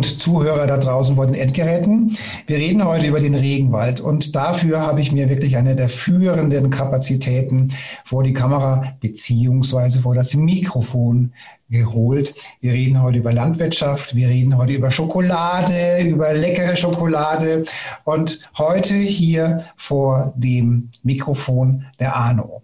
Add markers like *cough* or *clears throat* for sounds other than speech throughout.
Und Zuhörer da draußen vor den Endgeräten. Wir reden heute über den Regenwald und dafür habe ich mir wirklich eine der führenden Kapazitäten vor die Kamera beziehungsweise vor das Mikrofon geholt. Wir reden heute über Landwirtschaft, wir reden heute über Schokolade, über leckere Schokolade und heute hier vor dem Mikrofon der Arno.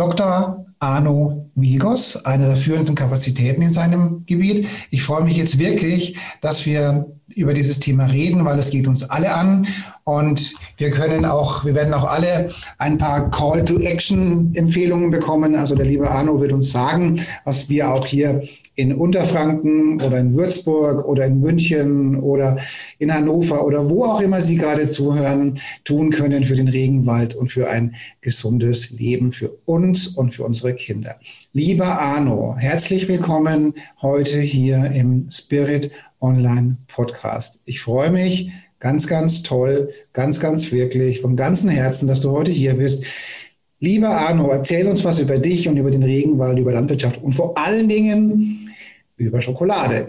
Dr. Arno Vigos, eine der führenden Kapazitäten in seinem Gebiet. Ich freue mich jetzt wirklich, dass wir über dieses Thema reden, weil es geht uns alle an. Und wir können auch, wir werden auch alle ein paar Call-to-Action-Empfehlungen bekommen. Also der liebe Arno wird uns sagen, was wir auch hier in Unterfranken oder in Würzburg oder in München oder in Hannover oder wo auch immer Sie gerade zuhören, tun können für den Regenwald und für ein gesundes Leben für uns und für unsere Kinder. Lieber Arno, herzlich willkommen heute hier im Spirit Online Podcast. Ich freue mich ganz, ganz toll, ganz, ganz wirklich vom ganzen Herzen, dass du heute hier bist. Lieber Arno, erzähl uns was über dich und über den Regenwald, über Landwirtschaft und vor allen Dingen über Schokolade.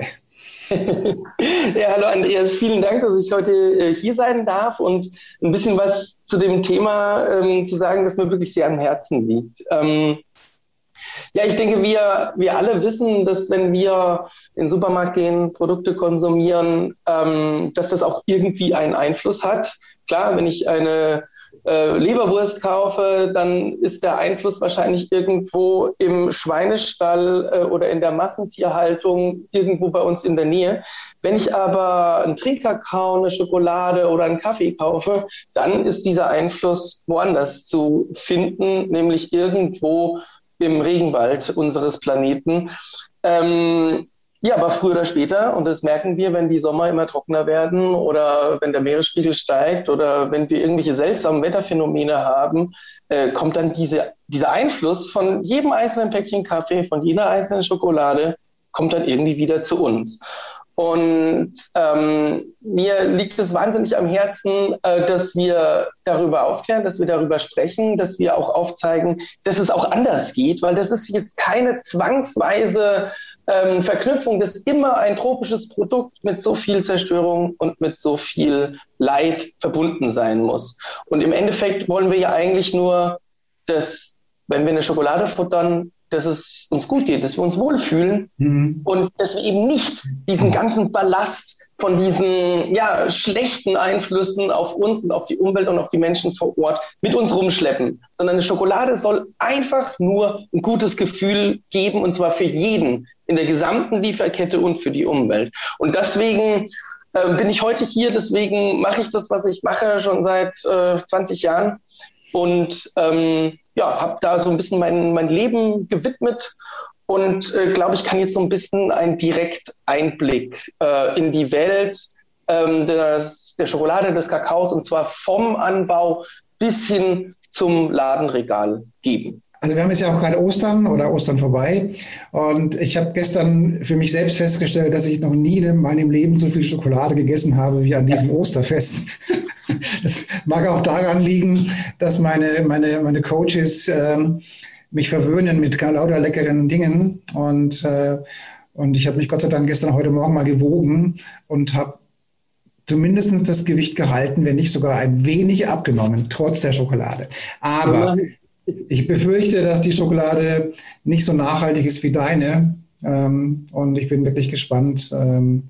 *laughs* ja, hallo Andreas, vielen Dank, dass ich heute äh, hier sein darf und ein bisschen was zu dem Thema ähm, zu sagen, das mir wirklich sehr am Herzen liegt. Ähm, ja, ich denke, wir, wir alle wissen, dass wenn wir in den Supermarkt gehen, Produkte konsumieren, ähm, dass das auch irgendwie einen Einfluss hat. Klar, wenn ich eine äh, Leberwurst kaufe, dann ist der Einfluss wahrscheinlich irgendwo im Schweinestall äh, oder in der Massentierhaltung irgendwo bei uns in der Nähe. Wenn ich aber einen Trinkkakao, eine Schokolade oder einen Kaffee kaufe, dann ist dieser Einfluss woanders zu finden, nämlich irgendwo im Regenwald unseres Planeten. Ähm, ja, aber früher oder später, und das merken wir, wenn die Sommer immer trockener werden oder wenn der Meeresspiegel steigt oder wenn wir irgendwelche seltsamen Wetterphänomene haben, äh, kommt dann diese, dieser Einfluss von jedem einzelnen Päckchen Kaffee, von jeder einzelnen Schokolade, kommt dann irgendwie wieder zu uns. Und ähm, mir liegt es wahnsinnig am Herzen, äh, dass wir darüber aufklären, dass wir darüber sprechen, dass wir auch aufzeigen, dass es auch anders geht, weil das ist jetzt keine zwangsweise ähm, Verknüpfung, dass immer ein tropisches Produkt mit so viel Zerstörung und mit so viel Leid verbunden sein muss. Und im Endeffekt wollen wir ja eigentlich nur, dass wenn wir eine Schokolade futtern, dass es uns gut geht, dass wir uns wohlfühlen mhm. und dass wir eben nicht diesen ganzen Ballast von diesen ja, schlechten Einflüssen auf uns und auf die Umwelt und auf die Menschen vor Ort mit uns rumschleppen, sondern eine Schokolade soll einfach nur ein gutes Gefühl geben und zwar für jeden in der gesamten Lieferkette und für die Umwelt. Und deswegen äh, bin ich heute hier, deswegen mache ich das, was ich mache, schon seit äh, 20 Jahren und ähm, ja, habe da so ein bisschen mein, mein Leben gewidmet und äh, glaube ich, kann jetzt so ein bisschen einen Direkteinblick äh, in die Welt ähm, des, der Schokolade, des Kakaos und zwar vom Anbau bis hin zum Ladenregal geben. Also wir haben jetzt ja auch gerade Ostern oder Ostern vorbei. Und ich habe gestern für mich selbst festgestellt, dass ich noch nie in meinem Leben so viel Schokolade gegessen habe wie an diesem Osterfest. *laughs* Das mag auch daran liegen, dass meine, meine, meine Coaches ähm, mich verwöhnen mit lauter leckeren Dingen. Und, äh, und ich habe mich Gott sei Dank gestern heute Morgen mal gewogen und habe zumindest das Gewicht gehalten, wenn nicht sogar ein wenig abgenommen, trotz der Schokolade. Aber ich befürchte, dass die Schokolade nicht so nachhaltig ist wie deine. Ähm, und ich bin wirklich gespannt ähm,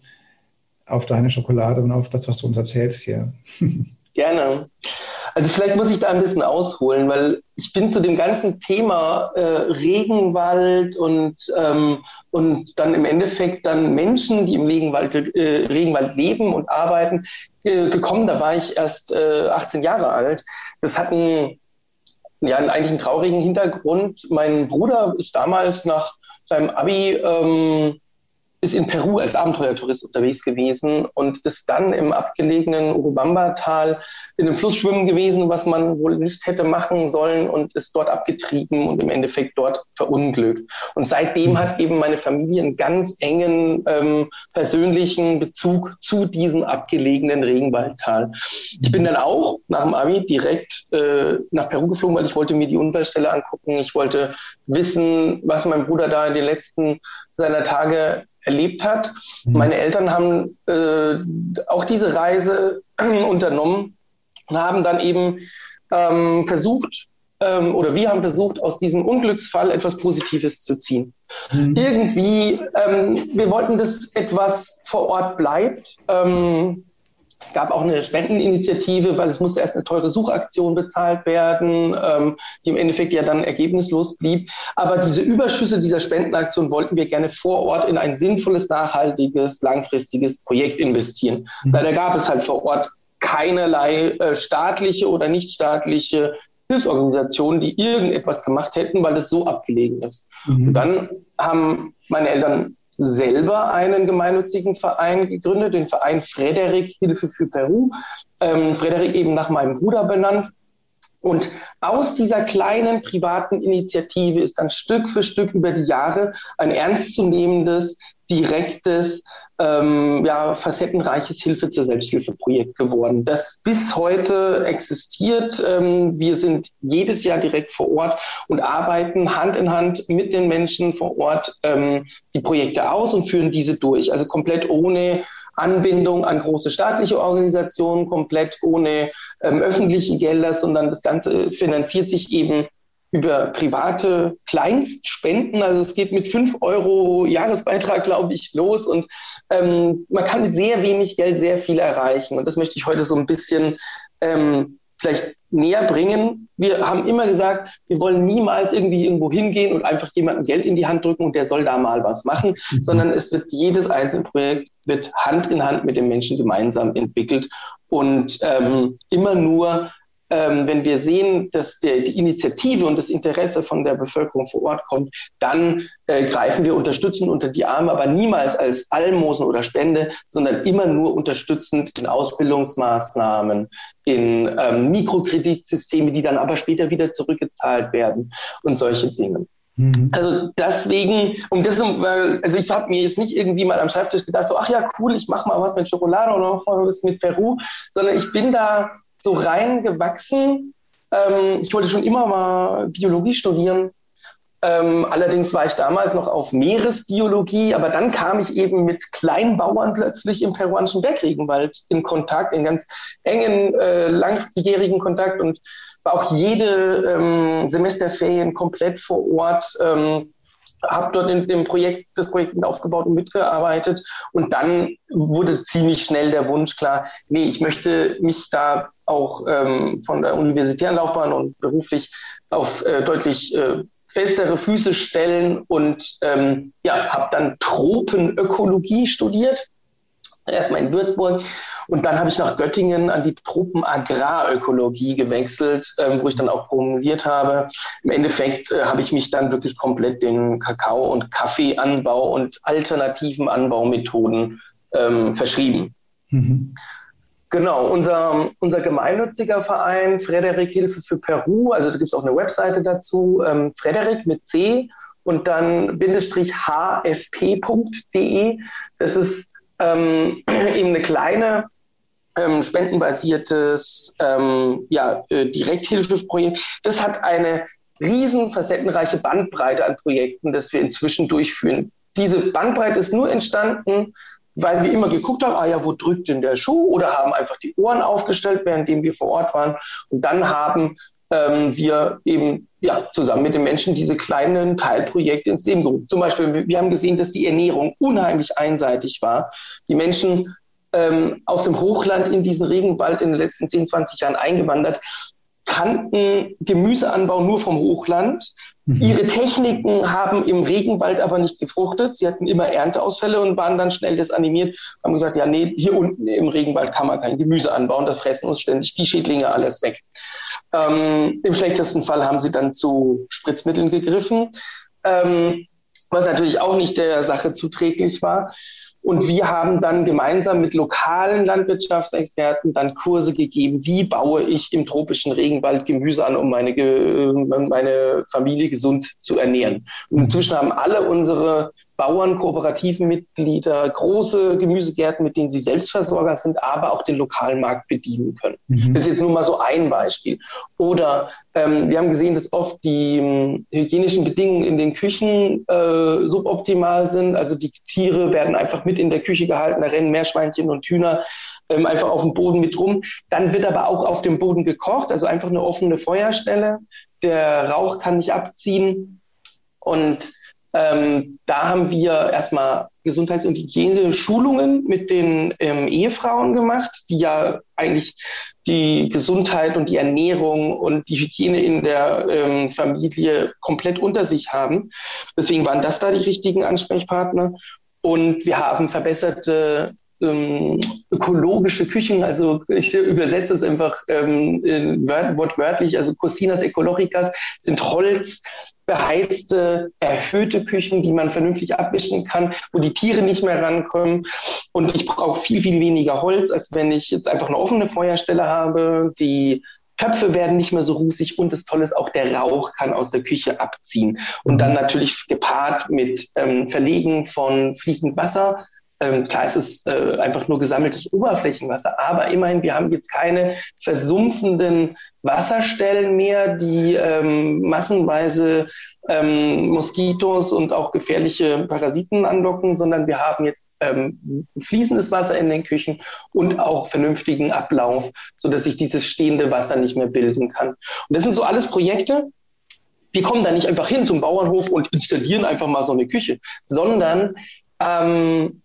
auf deine Schokolade und auf das, was du uns erzählst hier. *laughs* Gerne. Also vielleicht muss ich da ein bisschen ausholen, weil ich bin zu dem ganzen Thema äh, Regenwald und, ähm, und dann im Endeffekt dann Menschen, die im Regenwald, äh, Regenwald leben und arbeiten, äh, gekommen. Da war ich erst 18 äh, Jahre alt. Das hat einen, ja, eigentlich einen traurigen Hintergrund. Mein Bruder ist damals nach seinem Abi ähm, ist in Peru als Abenteuertourist unterwegs gewesen und ist dann im abgelegenen Urubamba-Tal in einem Fluss schwimmen gewesen, was man wohl nicht hätte machen sollen und ist dort abgetrieben und im Endeffekt dort verunglückt. Und seitdem hat eben meine Familie einen ganz engen ähm, persönlichen Bezug zu diesem abgelegenen Regenwaldtal. Ich bin dann auch nach dem Abi direkt äh, nach Peru geflogen, weil ich wollte mir die Unfallstelle angucken. Ich wollte wissen, was mein Bruder da in den letzten seiner Tage erlebt hat. Mhm. Meine Eltern haben äh, auch diese Reise *clears throat* unternommen und haben dann eben ähm, versucht, ähm, oder wir haben versucht, aus diesem Unglücksfall etwas Positives zu ziehen. Mhm. Irgendwie, ähm, wir wollten, dass etwas vor Ort bleibt. Ähm, es gab auch eine Spendeninitiative, weil es musste erst eine teure Suchaktion bezahlt werden, ähm, die im Endeffekt ja dann ergebnislos blieb. Aber diese Überschüsse dieser Spendenaktion wollten wir gerne vor Ort in ein sinnvolles, nachhaltiges, langfristiges Projekt investieren. Mhm. Leider gab es halt vor Ort keinerlei äh, staatliche oder nichtstaatliche Hilfsorganisationen, die irgendetwas gemacht hätten, weil es so abgelegen ist. Mhm. Und dann haben meine Eltern selber einen gemeinnützigen Verein gegründet, den Verein Frederik Hilfe für Peru. Ähm, Frederik eben nach meinem Bruder benannt. Und aus dieser kleinen privaten Initiative ist dann Stück für Stück über die Jahre ein ernstzunehmendes, direktes ähm, ja, facettenreiches Hilfe zur Selbsthilfe-Projekt geworden, das bis heute existiert. Ähm, wir sind jedes Jahr direkt vor Ort und arbeiten Hand in Hand mit den Menschen vor Ort ähm, die Projekte aus und führen diese durch. Also komplett ohne Anbindung an große staatliche Organisationen, komplett ohne ähm, öffentliche Gelder, sondern das Ganze finanziert sich eben über private Kleinstspenden. Also es geht mit fünf Euro Jahresbeitrag, glaube ich, los und ähm, man kann mit sehr wenig Geld sehr viel erreichen. Und das möchte ich heute so ein bisschen ähm, vielleicht näher bringen. Wir haben immer gesagt, wir wollen niemals irgendwie irgendwo hingehen und einfach jemandem Geld in die Hand drücken und der soll da mal was machen, mhm. sondern es wird jedes einzelne Projekt wird Hand in Hand mit den Menschen gemeinsam entwickelt und ähm, immer nur ähm, wenn wir sehen, dass der, die Initiative und das Interesse von der Bevölkerung vor Ort kommt, dann äh, greifen wir unterstützend unter die Arme, aber niemals als Almosen oder Spende, sondern immer nur unterstützend in Ausbildungsmaßnahmen, in ähm, Mikrokreditsysteme, die dann aber später wieder zurückgezahlt werden und solche Dinge. Mhm. Also deswegen, um das, also ich habe mir jetzt nicht irgendwie mal am Schreibtisch gedacht, so, ach ja, cool, ich mache mal was mit Schokolade oder mal was mit Peru, sondern ich bin da so reingewachsen. Ähm, ich wollte schon immer mal Biologie studieren. Ähm, allerdings war ich damals noch auf Meeresbiologie, aber dann kam ich eben mit Kleinbauern plötzlich im peruanischen Bergregenwald in Kontakt, in ganz engen, äh, langjährigen Kontakt und war auch jede ähm, Semesterferien komplett vor Ort. Ähm, habe dort in dem Projekt, das Projekt aufgebaut und mitgearbeitet. Und dann wurde ziemlich schnell der Wunsch klar, nee, ich möchte mich da auch ähm, von der universitären Laufbahn und beruflich auf äh, deutlich äh, festere Füße stellen und ähm, ja, habe dann Tropenökologie studiert. Erstmal in Würzburg und dann habe ich nach Göttingen an die Tropenagrarökologie gewechselt, ähm, wo ich dann auch promoviert habe. Im Endeffekt äh, habe ich mich dann wirklich komplett den Kakao- und Kaffeeanbau und alternativen Anbaumethoden ähm, verschrieben. Mhm. Genau, unser, unser gemeinnütziger Verein Frederik Hilfe für Peru, also da gibt es auch eine Webseite dazu, ähm, Frederik mit C und dann bindestrich hfp.de. Das ist ähm, *clears throat* eben eine kleine ähm, spendenbasiertes ähm, ja, äh, Direkthilfeprojekt. Das hat eine riesen facettenreiche Bandbreite an Projekten, das wir inzwischen durchführen. Diese Bandbreite ist nur entstanden, weil wir immer geguckt haben, ah ja, wo drückt denn der Schuh? Oder haben einfach die Ohren aufgestellt, währenddem wir vor Ort waren. Und dann haben ähm, wir eben ja, zusammen mit den Menschen diese kleinen Teilprojekte ins Leben gerufen. Zum Beispiel, wir haben gesehen, dass die Ernährung unheimlich einseitig war. Die Menschen ähm, aus dem Hochland in diesen Regenwald in den letzten 10, 20 Jahren eingewandert, kannten Gemüseanbau nur vom Hochland. Mhm. Ihre Techniken haben im Regenwald aber nicht gefruchtet. Sie hatten immer Ernteausfälle und waren dann schnell desanimiert, haben gesagt, ja, nee, hier unten im Regenwald kann man kein Gemüse anbauen, das fressen uns ständig die Schädlinge alles weg. Ähm, Im schlechtesten Fall haben sie dann zu Spritzmitteln gegriffen. Ähm, was natürlich auch nicht der Sache zuträglich war. Und wir haben dann gemeinsam mit lokalen Landwirtschaftsexperten dann Kurse gegeben, wie baue ich im tropischen Regenwald Gemüse an, um meine, meine Familie gesund zu ernähren. Und inzwischen haben alle unsere Bauern, kooperativen Mitglieder, große Gemüsegärten, mit denen sie Selbstversorger sind, aber auch den lokalen Markt bedienen können. Mhm. Das ist jetzt nur mal so ein Beispiel. Oder ähm, wir haben gesehen, dass oft die ähm, hygienischen Bedingungen in den Küchen äh, suboptimal sind. Also die Tiere werden einfach mit in der Küche gehalten, da rennen Meerschweinchen und Hühner ähm, einfach auf dem Boden mit rum. Dann wird aber auch auf dem Boden gekocht, also einfach eine offene Feuerstelle. Der Rauch kann nicht abziehen. Und ähm, da haben wir erstmal Gesundheits- und Hygiene-Schulungen mit den ähm, Ehefrauen gemacht, die ja eigentlich die Gesundheit und die Ernährung und die Hygiene in der ähm, Familie komplett unter sich haben. Deswegen waren das da die richtigen Ansprechpartner. Und wir haben verbesserte ähm, ökologische Küchen, also ich übersetze es einfach ähm, wortwörtlich, also Cocinas Ecologicas sind Holz, beheizte, erhöhte Küchen, die man vernünftig abwischen kann, wo die Tiere nicht mehr rankommen. Und ich brauche viel, viel weniger Holz, als wenn ich jetzt einfach eine offene Feuerstelle habe. Die Töpfe werden nicht mehr so rußig und das Tolle ist auch, der Rauch kann aus der Küche abziehen. Und dann natürlich gepaart mit ähm, Verlegen von fließend Wasser, ähm, klar, es ist äh, einfach nur gesammeltes Oberflächenwasser, aber immerhin, wir haben jetzt keine versumpfenden Wasserstellen mehr, die ähm, massenweise ähm, Moskitos und auch gefährliche Parasiten anlocken, sondern wir haben jetzt ähm, fließendes Wasser in den Küchen und auch vernünftigen Ablauf, so dass sich dieses stehende Wasser nicht mehr bilden kann. Und das sind so alles Projekte, wir kommen da nicht einfach hin zum Bauernhof und installieren einfach mal so eine Küche, sondern ähm,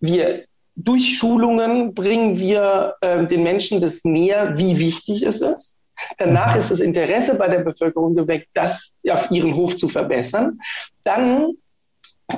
wir durch Schulungen bringen wir äh, den Menschen das näher, wie wichtig es ist. Danach ist das Interesse bei der Bevölkerung geweckt, das auf ihren Hof zu verbessern. Dann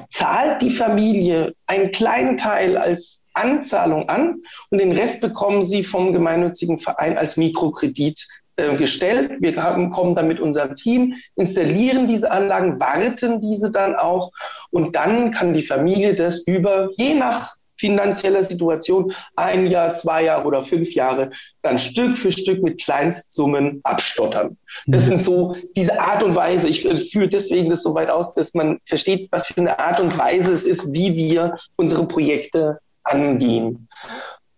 zahlt die Familie einen kleinen Teil als Anzahlung an und den Rest bekommen sie vom gemeinnützigen Verein als Mikrokredit äh, gestellt. Wir haben, kommen dann mit unserem Team, installieren diese Anlagen, warten diese dann auch und dann kann die Familie das über, je nach finanzieller Situation, ein Jahr, zwei Jahre oder fünf Jahre, dann Stück für Stück mit Kleinstsummen abstottern. Das sind so diese Art und Weise. Ich fühle deswegen das so weit aus, dass man versteht, was für eine Art und Weise es ist, wie wir unsere Projekte angehen.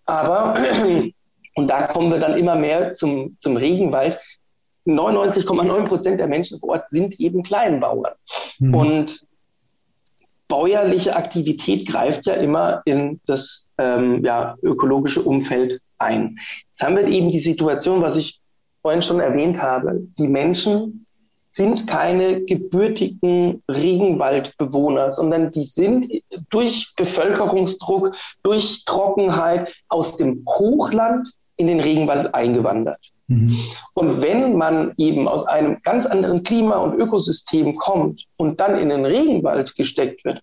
Aber *clears throat* und da kommen wir dann immer mehr zum, zum Regenwald. 99,9 Prozent der Menschen vor Ort sind eben Kleinbauern. Mhm. Und bäuerliche Aktivität greift ja immer in das ähm, ja, ökologische Umfeld ein. Jetzt haben wir eben die Situation, was ich vorhin schon erwähnt habe. Die Menschen sind keine gebürtigen Regenwaldbewohner, sondern die sind durch Bevölkerungsdruck, durch Trockenheit aus dem Hochland in den Regenwald eingewandert. Mhm. Und wenn man eben aus einem ganz anderen Klima und Ökosystem kommt und dann in den Regenwald gesteckt wird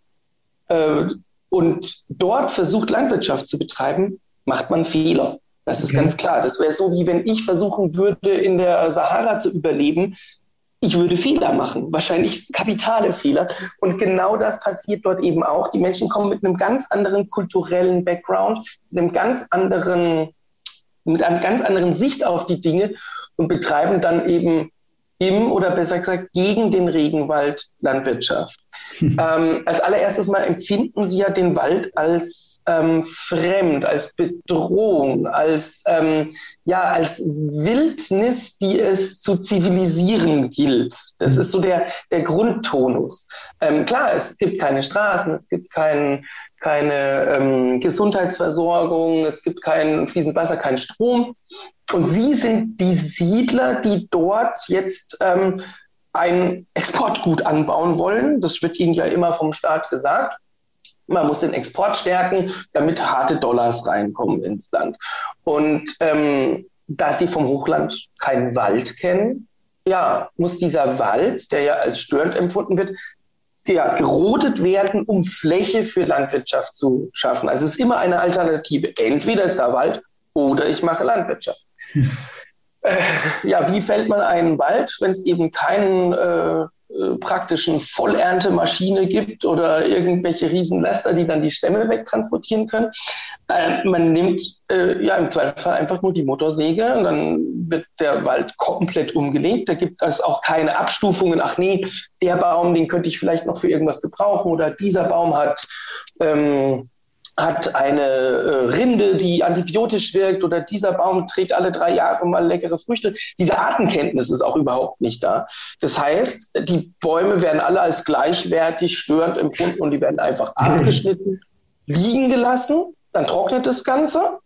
äh, und dort versucht, Landwirtschaft zu betreiben, macht man Fehler. Das ist okay. ganz klar. Das wäre so, wie wenn ich versuchen würde, in der Sahara zu überleben. Ich würde Fehler machen, wahrscheinlich kapitale Fehler. Und genau das passiert dort eben auch. Die Menschen kommen mit einem ganz anderen kulturellen Background, mit einem ganz anderen mit einer ganz anderen Sicht auf die Dinge und betreiben dann eben im oder besser gesagt gegen den Regenwald Landwirtschaft. *laughs* ähm, als allererstes mal empfinden sie ja den Wald als ähm, fremd, als Bedrohung, als, ähm, ja, als Wildnis, die es zu zivilisieren gilt. Das ist so der, der Grundtonus. Ähm, klar, es gibt keine Straßen, es gibt keinen keine ähm, Gesundheitsversorgung, es gibt kein fließend Wasser, kein Strom. Und sie sind die Siedler, die dort jetzt ähm, ein Exportgut anbauen wollen. Das wird ihnen ja immer vom Staat gesagt. Man muss den Export stärken, damit harte Dollars reinkommen ins Land. Und ähm, da sie vom Hochland keinen Wald kennen, ja, muss dieser Wald, der ja als störend empfunden wird, ja, gerodet werden, um Fläche für Landwirtschaft zu schaffen. Also es ist immer eine Alternative. Entweder ist da Wald oder ich mache Landwirtschaft. Hm. *laughs* Äh, ja, wie fällt man einen Wald, wenn es eben keinen äh, äh, praktischen Vollerntemaschine gibt oder irgendwelche Riesenlaster, die dann die Stämme wegtransportieren können. Äh, man nimmt äh, ja im Zweifelsfall einfach nur die Motorsäge und dann wird der Wald komplett umgelegt. Da gibt es auch keine Abstufungen. Ach nee, der Baum, den könnte ich vielleicht noch für irgendwas gebrauchen oder dieser Baum hat ähm, hat eine äh, Rinde, die antibiotisch wirkt oder dieser Baum trägt alle drei Jahre mal leckere Früchte. Diese Artenkenntnis ist auch überhaupt nicht da. Das heißt, die Bäume werden alle als gleichwertig störend empfunden und die werden einfach *laughs* abgeschnitten, liegen gelassen, dann trocknet das Ganze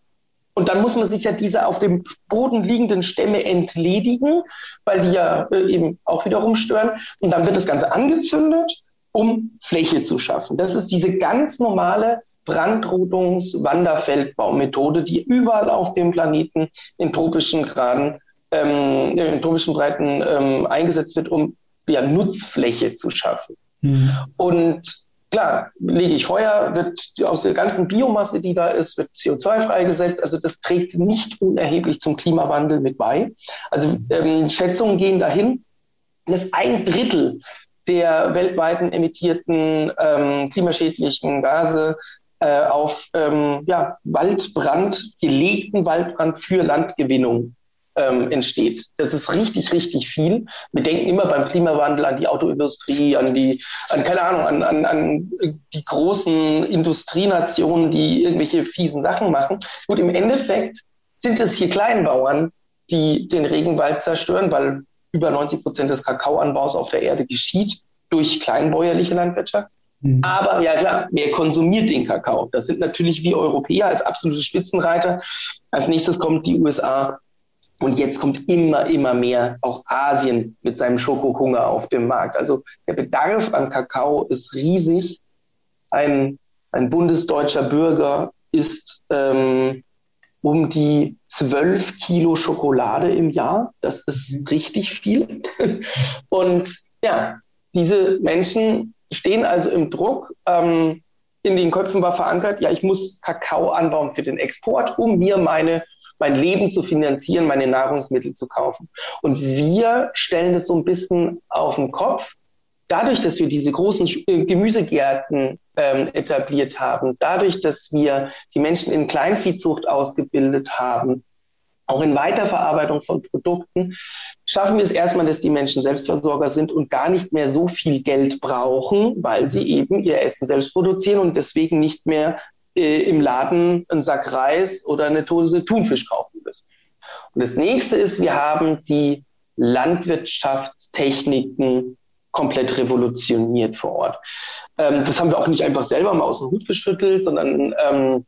und dann muss man sich ja diese auf dem Boden liegenden Stämme entledigen, weil die ja äh, eben auch wiederum stören. Und dann wird das Ganze angezündet, um Fläche zu schaffen. Das ist diese ganz normale Brandrodungs-Wanderfeldbaumethode, die überall auf dem Planeten in tropischen Graden, ähm, in tropischen Breiten ähm, eingesetzt wird, um ja, Nutzfläche zu schaffen. Mhm. Und klar, lege ich Feuer, wird aus der ganzen Biomasse, die da ist, wird CO2 freigesetzt. Also das trägt nicht unerheblich zum Klimawandel mit bei. Also ähm, Schätzungen gehen dahin, dass ein Drittel der weltweiten emittierten ähm, klimaschädlichen Gase äh, auf ähm, ja, Waldbrand, gelegten Waldbrand für Landgewinnung ähm, entsteht. Das ist richtig, richtig viel. Wir denken immer beim Klimawandel an die Autoindustrie, an die, an keine Ahnung, an, an, an die großen Industrienationen, die irgendwelche fiesen Sachen machen. Gut, im Endeffekt sind es hier Kleinbauern, die den Regenwald zerstören, weil über 90 Prozent des Kakaoanbaus auf der Erde geschieht durch kleinbäuerliche Landwirtschaft. Mhm. Aber ja klar, wer konsumiert den Kakao? Das sind natürlich wir Europäer als absolute Spitzenreiter. Als nächstes kommt die USA und jetzt kommt immer, immer mehr auch Asien mit seinem Schokohunger auf dem Markt. Also der Bedarf an Kakao ist riesig. Ein, ein bundesdeutscher Bürger isst ähm, um die 12 Kilo Schokolade im Jahr. Das ist mhm. richtig viel. *laughs* Und ja, diese Menschen stehen also im Druck. Ähm, in den Köpfen war verankert, ja, ich muss Kakao anbauen für den Export, um mir meine, mein Leben zu finanzieren, meine Nahrungsmittel zu kaufen. Und wir stellen das so ein bisschen auf den Kopf. Dadurch, dass wir diese großen äh, Gemüsegärten ähm, etabliert haben, dadurch, dass wir die Menschen in Kleinviehzucht ausgebildet haben, auch in Weiterverarbeitung von Produkten, schaffen wir es erstmal, dass die Menschen Selbstversorger sind und gar nicht mehr so viel Geld brauchen, weil sie eben ihr Essen selbst produzieren und deswegen nicht mehr äh, im Laden einen Sack Reis oder eine Dose Thunfisch kaufen müssen. Und das nächste ist, wir haben die Landwirtschaftstechniken komplett revolutioniert vor Ort. Ähm, das haben wir auch nicht einfach selber mal aus dem Hut geschüttelt, sondern ähm,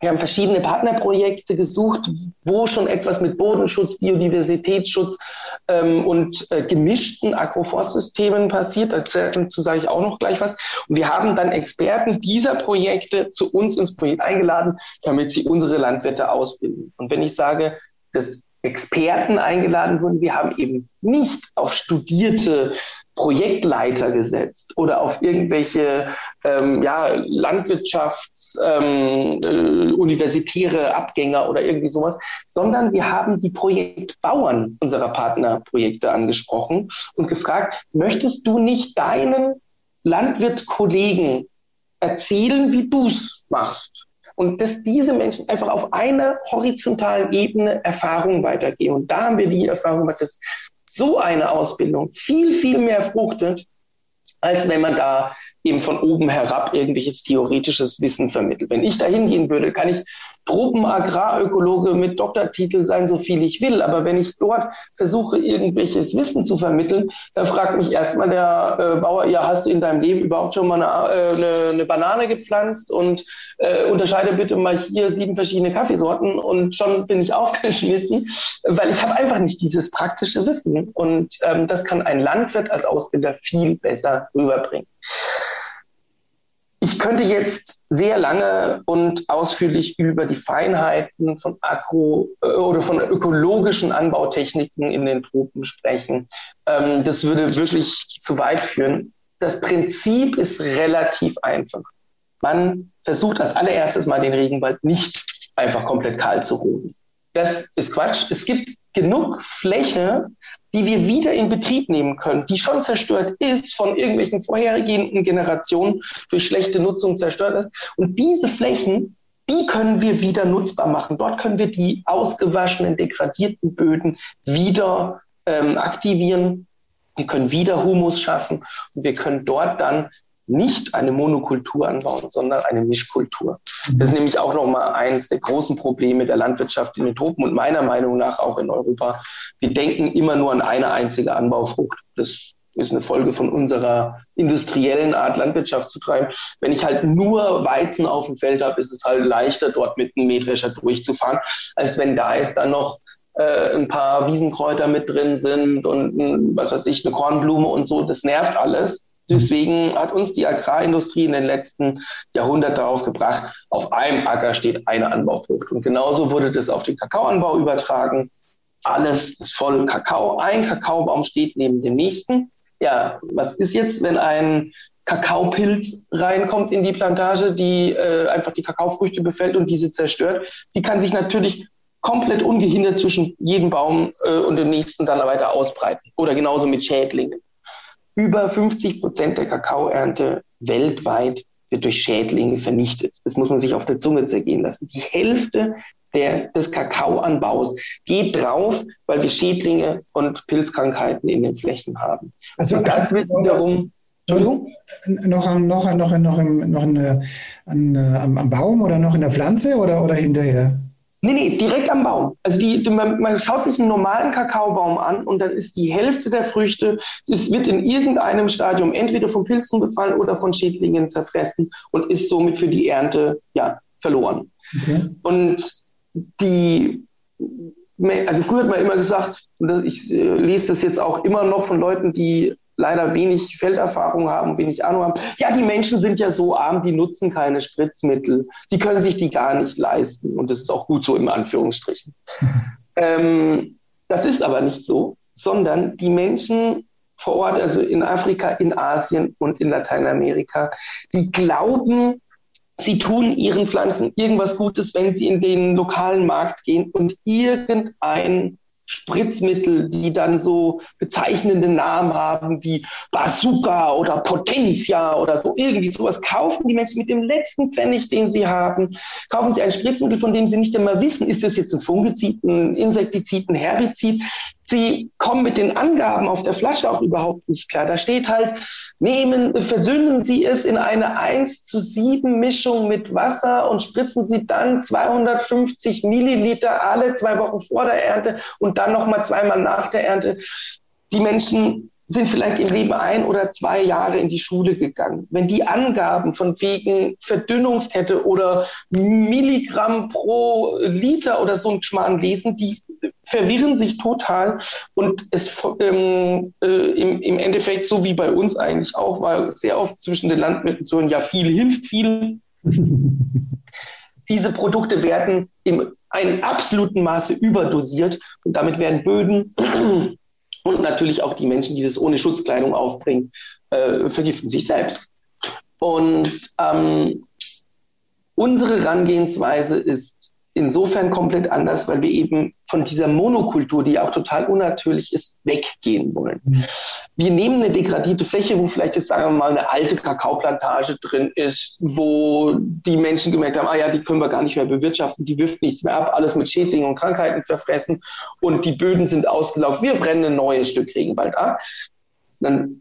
wir haben verschiedene Partnerprojekte gesucht, wo schon etwas mit Bodenschutz, Biodiversitätsschutz ähm, und äh, gemischten Agroforstsystemen passiert. Dazu sage ich auch noch gleich was. Und wir haben dann Experten dieser Projekte zu uns ins Projekt eingeladen, damit sie unsere Landwirte ausbilden. Und wenn ich sage, dass Experten eingeladen wurden, wir haben eben nicht auf studierte Projektleiter gesetzt oder auf irgendwelche ähm, ja, Landwirtschafts-, ähm, äh, Abgänger oder irgendwie sowas, sondern wir haben die Projektbauern unserer Partnerprojekte angesprochen und gefragt, möchtest du nicht deinen Landwirtskollegen erzählen, wie du es machst? Und dass diese Menschen einfach auf einer horizontalen Ebene Erfahrungen weitergeben. Und da haben wir die Erfahrung gemacht, dass so eine Ausbildung viel, viel mehr fruchtet, als wenn man da eben von oben herab irgendwelches theoretisches Wissen vermittelt. Wenn ich da hingehen würde, kann ich Tropenagrarökologe mit Doktortitel sein, so viel ich will. Aber wenn ich dort versuche, irgendwelches Wissen zu vermitteln, dann fragt mich erstmal der äh, Bauer, ja, hast du in deinem Leben überhaupt schon mal eine, äh, eine, eine Banane gepflanzt und äh, unterscheide bitte mal hier sieben verschiedene Kaffeesorten und schon bin ich *laughs* aufgeschmissen, weil ich habe einfach nicht dieses praktische Wissen. Und ähm, das kann ein Landwirt als Ausbilder viel besser rüberbringen. Ich könnte jetzt sehr lange und ausführlich über die Feinheiten von Agro- äh, oder von ökologischen Anbautechniken in den Tropen sprechen. Ähm, das würde wirklich zu weit führen. Das Prinzip ist relativ einfach. Man versucht als allererstes mal den Regenwald nicht einfach komplett kahl zu roden. Das ist Quatsch. Es gibt genug Fläche, die wir wieder in Betrieb nehmen können, die schon zerstört ist von irgendwelchen vorhergehenden Generationen durch schlechte Nutzung zerstört ist. Und diese Flächen, die können wir wieder nutzbar machen. Dort können wir die ausgewaschenen, degradierten Böden wieder ähm, aktivieren. Wir können wieder Humus schaffen und wir können dort dann nicht eine Monokultur anbauen, sondern eine Mischkultur. Das ist nämlich auch nochmal eines der großen Probleme der Landwirtschaft in den Tropen und meiner Meinung nach auch in Europa. Wir denken immer nur an eine einzige Anbaufrucht. Das ist eine Folge von unserer industriellen Art, Landwirtschaft zu treiben. Wenn ich halt nur Weizen auf dem Feld habe, ist es halt leichter, dort mit einem Mähdrescher durchzufahren, als wenn da jetzt dann noch äh, ein paar Wiesenkräuter mit drin sind und was weiß ich, eine Kornblume und so. Das nervt alles. Deswegen hat uns die Agrarindustrie in den letzten Jahrhunderten darauf gebracht, auf einem Acker steht eine Anbaufrucht. Und genauso wurde das auf den Kakaoanbau übertragen. Alles ist voll Kakao. Ein Kakaobaum steht neben dem nächsten. Ja, was ist jetzt, wenn ein Kakaopilz reinkommt in die Plantage, die äh, einfach die Kakaofrüchte befällt und diese zerstört? Die kann sich natürlich komplett ungehindert zwischen jedem Baum äh, und dem nächsten dann weiter ausbreiten. Oder genauso mit Schädlingen. Über 50 Prozent der Kakaoernte weltweit wird durch Schädlinge vernichtet. Das muss man sich auf der Zunge zergehen lassen. Die Hälfte der, des Kakaoanbaus geht drauf, weil wir Schädlinge und Pilzkrankheiten in den Flächen haben. Also und das wird wiederum Entschuldigung? Noch, noch, noch, noch, im, noch in, an, am, am Baum oder noch in der Pflanze oder, oder hinterher? Nee, nee, direkt am Baum. Also die, die man, man, schaut sich einen normalen Kakaobaum an und dann ist die Hälfte der Früchte, es wird in irgendeinem Stadium entweder von Pilzen befallen oder von Schädlingen zerfressen und ist somit für die Ernte ja verloren. Okay. Und die, also früher hat man immer gesagt, ich äh, lese das jetzt auch immer noch von Leuten, die leider wenig Felderfahrung haben, wenig Ahnung haben. Ja, die Menschen sind ja so arm, die nutzen keine Spritzmittel. Die können sich die gar nicht leisten. Und das ist auch gut so im Anführungsstrichen. *laughs* ähm, das ist aber nicht so, sondern die Menschen vor Ort, also in Afrika, in Asien und in Lateinamerika, die glauben, sie tun ihren Pflanzen irgendwas Gutes, wenn sie in den lokalen Markt gehen und irgendein Spritzmittel, die dann so bezeichnende Namen haben wie Bazooka oder Potentia oder so, irgendwie sowas, kaufen die Menschen mit dem letzten Pfennig, den sie haben, kaufen sie ein Spritzmittel, von dem sie nicht einmal wissen, ist das jetzt ein Fungizid, ein Insektizid, ein Herbizid. Sie kommen mit den Angaben auf der Flasche auch überhaupt nicht klar. Da steht halt, nehmen, versünden Sie es in eine 1 zu 7 Mischung mit Wasser und spritzen Sie dann 250 Milliliter alle zwei Wochen vor der Ernte und dann nochmal zweimal nach der Ernte. Die Menschen sind vielleicht im Leben ein oder zwei Jahre in die Schule gegangen. Wenn die Angaben von wegen Verdünnungskette oder Milligramm pro Liter oder so ein Schmarrn lesen, die verwirren sich total und es ähm, äh, im, im Endeffekt, so wie bei uns eigentlich auch, war sehr oft zwischen den Landwirten zu hören, ja, viel hilft viel. *laughs* Diese Produkte werden in einem absoluten Maße überdosiert und damit werden Böden und natürlich auch die Menschen, die das ohne Schutzkleidung aufbringen, äh, vergiften sich selbst. Und ähm, unsere Herangehensweise ist insofern komplett anders, weil wir eben von dieser Monokultur, die auch total unnatürlich ist, weggehen wollen. Mhm. Wir nehmen eine degradierte Fläche, wo vielleicht jetzt sagen wir mal eine alte Kakaoplantage drin ist, wo die Menschen gemerkt haben, ah ja, die können wir gar nicht mehr bewirtschaften, die wirft nichts mehr ab, alles mit Schädlingen und Krankheiten verfressen und die Böden sind ausgelaufen. Wir brennen ein neues Stück Regenwald ab. Dann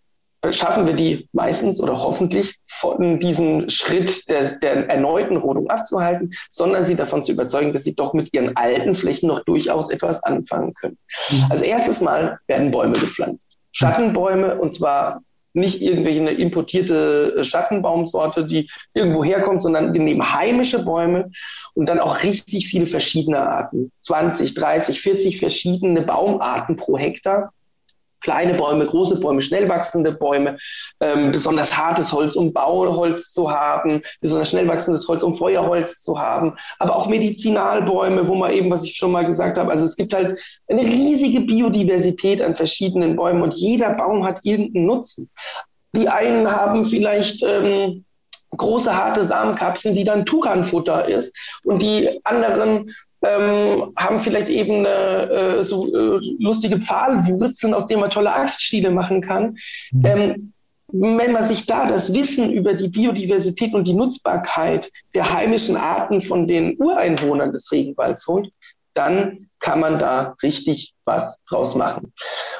schaffen wir die meistens oder hoffentlich von diesem Schritt der, der erneuten Rodung abzuhalten, sondern sie davon zu überzeugen, dass sie doch mit ihren alten Flächen noch durchaus etwas anfangen können. Mhm. Als erstes Mal werden Bäume gepflanzt. Schattenbäume und zwar nicht irgendwelche importierte Schattenbaumsorte, die irgendwo herkommt, sondern wir nehmen heimische Bäume und dann auch richtig viele verschiedene Arten. 20, 30, 40 verschiedene Baumarten pro Hektar kleine Bäume, große Bäume, schnell wachsende Bäume, ähm, besonders hartes Holz, um Bauholz zu haben, besonders schnell wachsendes Holz, um Feuerholz zu haben, aber auch Medizinalbäume, wo man eben, was ich schon mal gesagt habe, also es gibt halt eine riesige Biodiversität an verschiedenen Bäumen und jeder Baum hat irgendeinen Nutzen. Die einen haben vielleicht ähm, große harte Samenkapseln, die dann Tukanfutter ist und die anderen ähm, haben vielleicht eben äh, so äh, lustige Pfahlwurzeln, aus denen man tolle Axtstiele machen kann. Mhm. Ähm, wenn man sich da das Wissen über die Biodiversität und die Nutzbarkeit der heimischen Arten von den Ureinwohnern des Regenwalds holt, dann kann man da richtig was draus machen.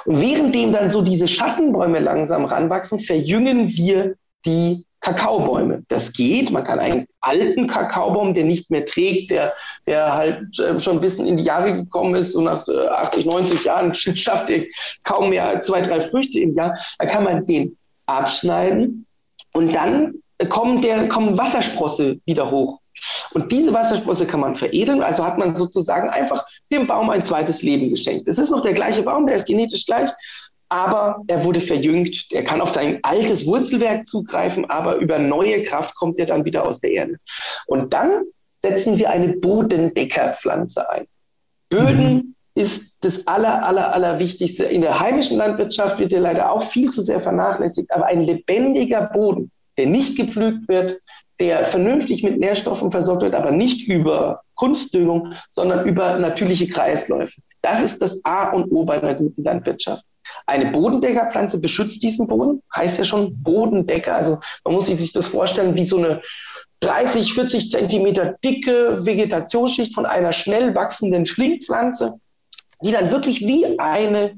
Und währenddem dann so diese Schattenbäume langsam ranwachsen, verjüngen wir die Kakaobäume. Das geht. Man kann einen alten Kakaobaum, der nicht mehr trägt, der, der halt äh, schon ein bisschen in die Jahre gekommen ist und nach 80, äh, 90 Jahren *laughs* schafft er kaum mehr zwei, drei Früchte im Jahr, da kann man den abschneiden und dann kommen, der, kommen Wassersprosse wieder hoch. Und diese Wassersprosse kann man veredeln, also hat man sozusagen einfach dem Baum ein zweites Leben geschenkt. Es ist noch der gleiche Baum, der ist genetisch gleich, aber er wurde verjüngt. Er kann auf sein altes Wurzelwerk zugreifen, aber über neue Kraft kommt er dann wieder aus der Erde. Und dann setzen wir eine Bodendeckerpflanze ein. Böden mhm. ist das aller, aller, aller Wichtigste. In der heimischen Landwirtschaft wird er leider auch viel zu sehr vernachlässigt, aber ein lebendiger Boden, der nicht gepflügt wird, der vernünftig mit Nährstoffen versorgt wird, aber nicht über Kunstdüngung, sondern über natürliche Kreisläufe. Das ist das A und O bei einer guten Landwirtschaft. Eine Bodendeckerpflanze beschützt diesen Boden, heißt ja schon Bodendecker. Also man muss sich das vorstellen wie so eine 30, 40 Zentimeter dicke Vegetationsschicht von einer schnell wachsenden Schlingpflanze, die dann wirklich wie eine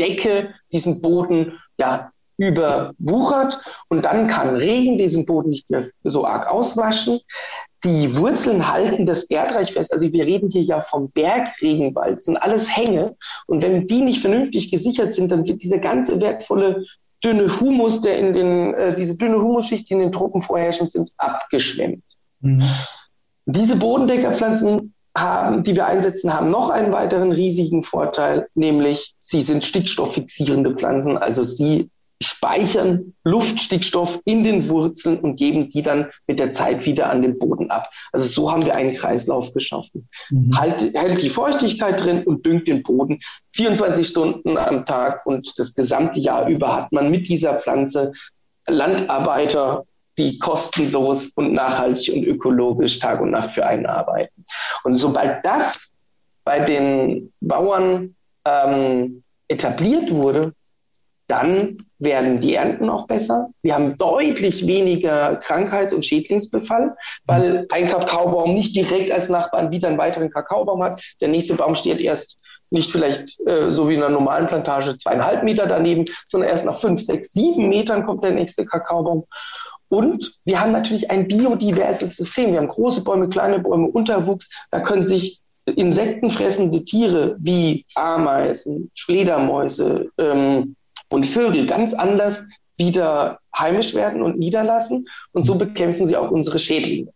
Decke diesen Boden ja, überwuchert und dann kann Regen diesen Boden nicht mehr so arg auswaschen. Die Wurzeln halten das Erdreich fest. Also wir reden hier ja vom Bergregenwald. Das sind alles Hänge. Und wenn die nicht vernünftig gesichert sind, dann wird dieser ganze wertvolle dünne Humus, der in den, äh, diese dünne Humusschicht, die in den Tropen vorherrschend sind, abgeschwemmt. Mhm. Diese Bodendeckerpflanzen haben, die wir einsetzen, haben noch einen weiteren riesigen Vorteil, nämlich sie sind stickstofffixierende Pflanzen, also sie speichern Luftstickstoff in den Wurzeln und geben die dann mit der Zeit wieder an den Boden ab. Also so haben wir einen Kreislauf geschaffen. Mhm. Halt, hält die Feuchtigkeit drin und düngt den Boden 24 Stunden am Tag und das gesamte Jahr über hat man mit dieser Pflanze Landarbeiter, die kostenlos und nachhaltig und ökologisch Tag und Nacht für einen arbeiten. Und sobald das bei den Bauern ähm, etabliert wurde, dann werden die Ernten auch besser. Wir haben deutlich weniger Krankheits- und Schädlingsbefall, weil ein Kakaobaum nicht direkt als Nachbarn wieder einen weiteren Kakaobaum hat. Der nächste Baum steht erst nicht vielleicht äh, so wie in einer normalen Plantage zweieinhalb Meter daneben, sondern erst nach fünf, sechs, sieben Metern kommt der nächste Kakaobaum. Und wir haben natürlich ein biodiverses System. Wir haben große Bäume, kleine Bäume, Unterwuchs. Da können sich insektenfressende Tiere wie Ameisen, Fledermäuse, ähm, und Vögel ganz anders wieder heimisch werden und niederlassen. Und so bekämpfen sie auch unsere Schädlinge.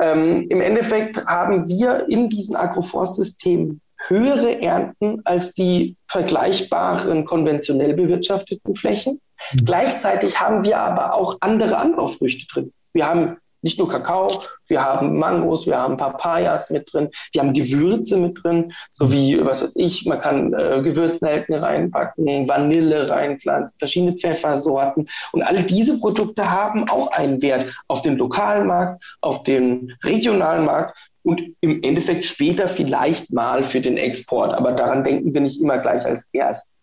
Ähm, Im Endeffekt haben wir in diesen Agroforstsystemen höhere Ernten als die vergleichbaren konventionell bewirtschafteten Flächen. Mhm. Gleichzeitig haben wir aber auch andere Anbaufrüchte drin. Wir haben nicht nur Kakao, wir haben Mangos, wir haben Papayas mit drin, wir haben Gewürze mit drin, so wie, was weiß ich, man kann äh, Gewürznelken reinpacken, Vanille reinpflanzen, verschiedene Pfeffersorten. Und all diese Produkte haben auch einen Wert auf den lokalen Markt, auf den regionalen Markt und im Endeffekt später vielleicht mal für den Export. Aber daran denken wir nicht immer gleich als erstes.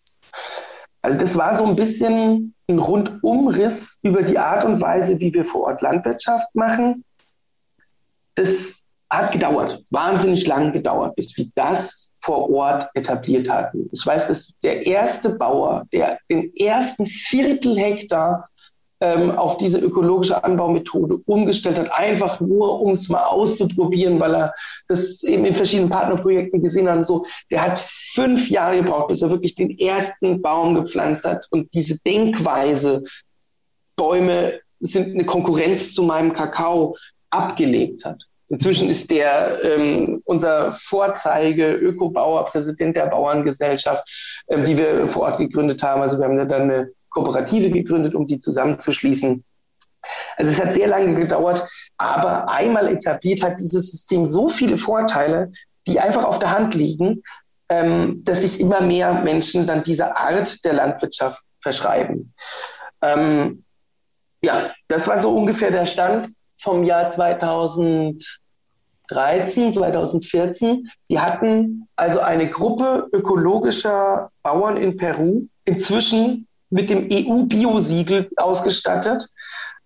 Also das war so ein bisschen ein Rundumriss über die Art und Weise, wie wir vor Ort Landwirtschaft machen. Das hat gedauert, wahnsinnig lang gedauert, bis wir das vor Ort etabliert hatten. Ich weiß, dass der erste Bauer, der den ersten Viertel Hektar ähm, auf diese ökologische Anbaumethode umgestellt hat, einfach nur, um es mal auszuprobieren, weil er das eben in verschiedenen Partnerprojekten gesehen hat und so. Der hat fünf Jahre gebraucht, bis er wirklich den ersten Baum gepflanzt hat und diese Denkweise, Bäume sind eine Konkurrenz zu meinem Kakao, abgelegt hat. Inzwischen ist der ähm, unser Vorzeige Ökobauer, Präsident der Bauerngesellschaft, ähm, die wir vor Ort gegründet haben. Also wir haben ja dann eine Kooperative gegründet, um die zusammenzuschließen. Also es hat sehr lange gedauert, aber einmal etabliert hat dieses System so viele Vorteile, die einfach auf der Hand liegen, ähm, dass sich immer mehr Menschen dann dieser Art der Landwirtschaft verschreiben. Ähm, ja, das war so ungefähr der Stand vom Jahr 2000. 2013, 2014. Die hatten also eine Gruppe ökologischer Bauern in Peru inzwischen mit dem EU-Biosiegel ausgestattet,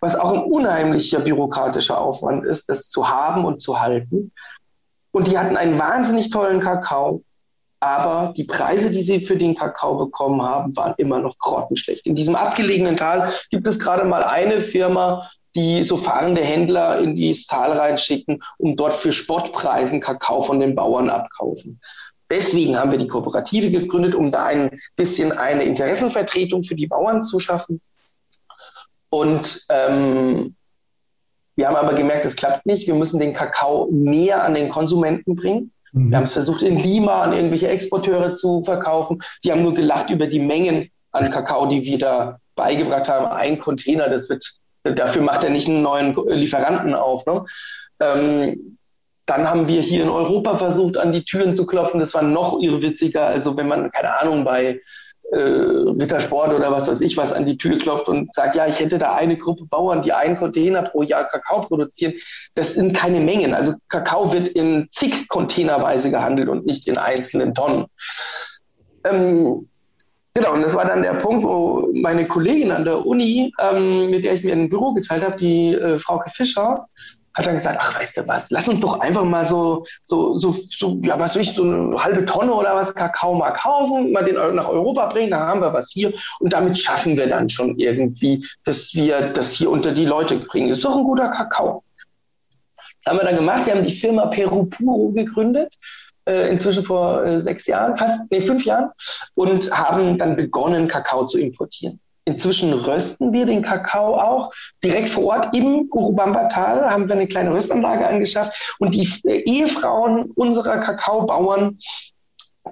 was auch ein unheimlicher bürokratischer Aufwand ist, das zu haben und zu halten. Und die hatten einen wahnsinnig tollen Kakao, aber die Preise, die sie für den Kakao bekommen haben, waren immer noch grottenschlecht. In diesem abgelegenen Tal gibt es gerade mal eine Firma, die so fahrende Händler in dieses Tal reinschicken und dort für Spottpreisen Kakao von den Bauern abkaufen. Deswegen haben wir die Kooperative gegründet, um da ein bisschen eine Interessenvertretung für die Bauern zu schaffen. Und ähm, wir haben aber gemerkt, es klappt nicht. Wir müssen den Kakao näher an den Konsumenten bringen. Mhm. Wir haben es versucht, in Lima an irgendwelche Exporteure zu verkaufen. Die haben nur gelacht über die Mengen an Kakao, die wir da beigebracht haben. Ein Container, das wird Dafür macht er nicht einen neuen Lieferanten auf. Ne? Ähm, dann haben wir hier in Europa versucht, an die Türen zu klopfen. Das war noch irrwitziger. Also wenn man, keine Ahnung, bei äh, Rittersport oder was weiß ich was an die Tür klopft und sagt, ja, ich hätte da eine Gruppe Bauern, die einen Container pro Jahr Kakao produzieren. Das sind keine Mengen. Also Kakao wird in zig Containerweise gehandelt und nicht in einzelnen Tonnen. Ähm, Genau, und das war dann der Punkt, wo meine Kollegin an der Uni, ähm, mit der ich mir ein Büro geteilt habe, die äh, Frauke Fischer, hat dann gesagt, ach, weißt du was, lass uns doch einfach mal so, so, so, so ja, was will ich, so eine halbe Tonne oder was Kakao mal kaufen, mal den nach Europa bringen, dann haben wir was hier und damit schaffen wir dann schon irgendwie, dass wir das hier unter die Leute bringen. Das ist doch ein guter Kakao. Das haben wir dann gemacht. Wir haben die Firma Peru Puro gegründet äh, inzwischen vor äh, sechs Jahren, fast, nee, fünf Jahren, und haben dann begonnen, Kakao zu importieren. Inzwischen rösten wir den Kakao auch direkt vor Ort im Urubamba-Tal, haben wir eine kleine Röstanlage angeschafft und die Ehefrauen unserer Kakaobauern